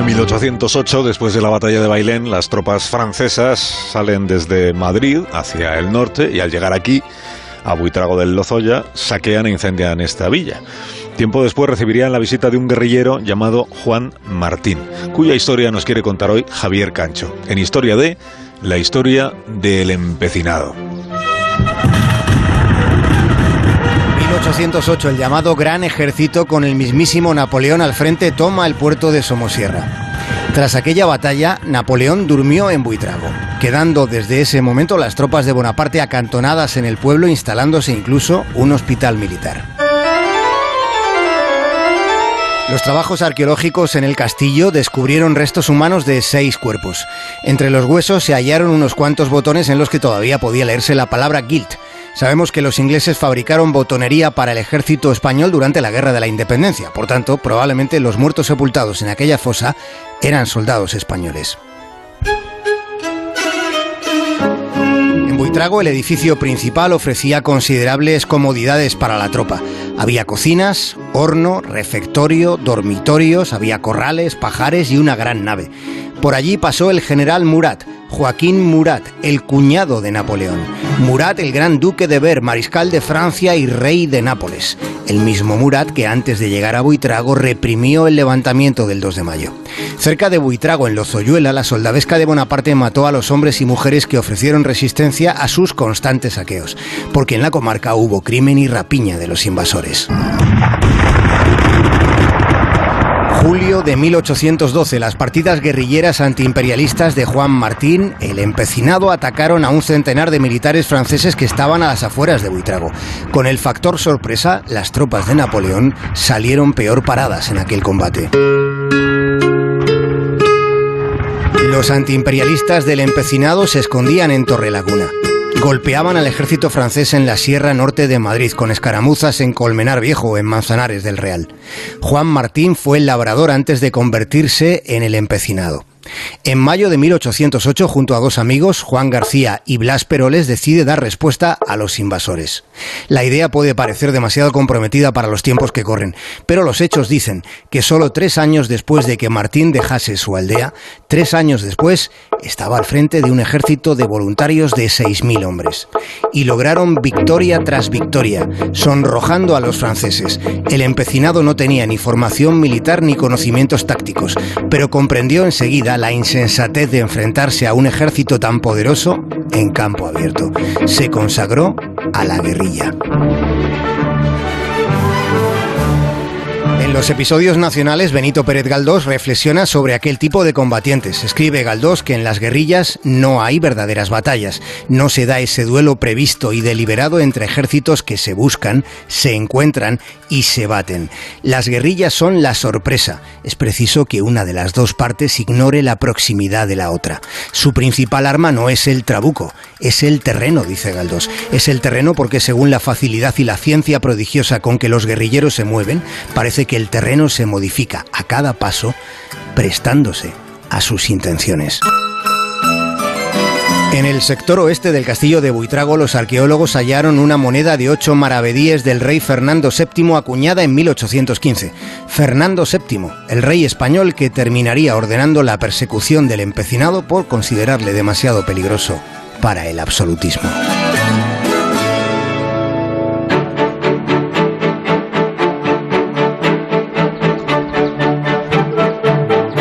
1808, después de la batalla de Bailén, las tropas francesas salen desde Madrid hacia el norte y al llegar aquí, a Buitrago del Lozoya, saquean e incendian esta villa. Tiempo después recibirían la visita de un guerrillero llamado Juan Martín, cuya historia nos quiere contar hoy Javier Cancho, en Historia de la historia del empecinado. 1808, el llamado Gran Ejército con el mismísimo Napoleón al frente toma el puerto de Somosierra. Tras aquella batalla, Napoleón durmió en Buitrago, quedando desde ese momento las tropas de Bonaparte acantonadas en el pueblo, instalándose incluso un hospital militar. Los trabajos arqueológicos en el castillo descubrieron restos humanos de seis cuerpos. Entre los huesos se hallaron unos cuantos botones en los que todavía podía leerse la palabra guilt, Sabemos que los ingleses fabricaron botonería para el ejército español durante la Guerra de la Independencia. Por tanto, probablemente los muertos sepultados en aquella fosa eran soldados españoles. En Buitrago el edificio principal ofrecía considerables comodidades para la tropa. Había cocinas, horno, refectorio, dormitorios, había corrales, pajares y una gran nave. Por allí pasó el general Murat, Joaquín Murat, el cuñado de Napoleón. Murat, el gran duque de Ver, mariscal de Francia y rey de Nápoles. El mismo Murat que antes de llegar a Buitrago reprimió el levantamiento del 2 de mayo. Cerca de Buitrago, en Lozoyuela, la soldadesca de Bonaparte mató a los hombres y mujeres que ofrecieron resistencia a sus constantes saqueos, porque en la comarca hubo crimen y rapiña de los invasores. Julio de 1812, las partidas guerrilleras antiimperialistas de Juan Martín, el empecinado, atacaron a un centenar de militares franceses que estaban a las afueras de Buitrago. Con el factor sorpresa, las tropas de Napoleón salieron peor paradas en aquel combate. Los antiimperialistas del empecinado se escondían en Torrelaguna golpeaban al ejército francés en la Sierra Norte de Madrid con escaramuzas en Colmenar Viejo en Manzanares del Real. Juan Martín fue el labrador antes de convertirse en el empecinado. En mayo de 1808, junto a dos amigos, Juan García y Blas Peroles, decide dar respuesta a los invasores. La idea puede parecer demasiado comprometida para los tiempos que corren, pero los hechos dicen que solo tres años después de que Martín dejase su aldea, tres años después, estaba al frente de un ejército de voluntarios de 6.000 hombres. Y lograron victoria tras victoria, sonrojando a los franceses. El empecinado no tenía ni formación militar ni conocimientos tácticos, pero comprendió enseguida la insensatez de enfrentarse a un ejército tan poderoso en campo abierto. Se consagró a la guerrilla. En los episodios nacionales, Benito Pérez Galdós reflexiona sobre aquel tipo de combatientes. Escribe Galdós que en las guerrillas no hay verdaderas batallas, no se da ese duelo previsto y deliberado entre ejércitos que se buscan, se encuentran y se baten. Las guerrillas son la sorpresa. Es preciso que una de las dos partes ignore la proximidad de la otra. Su principal arma no es el trabuco, es el terreno, dice Galdós. Es el terreno porque según la facilidad y la ciencia prodigiosa con que los guerrilleros se mueven, parece que el terreno se modifica a cada paso prestándose a sus intenciones. En el sector oeste del castillo de Buitrago, los arqueólogos hallaron una moneda de ocho maravedíes del rey Fernando VII acuñada en 1815. Fernando VII, el rey español que terminaría ordenando la persecución del empecinado por considerarle demasiado peligroso para el absolutismo.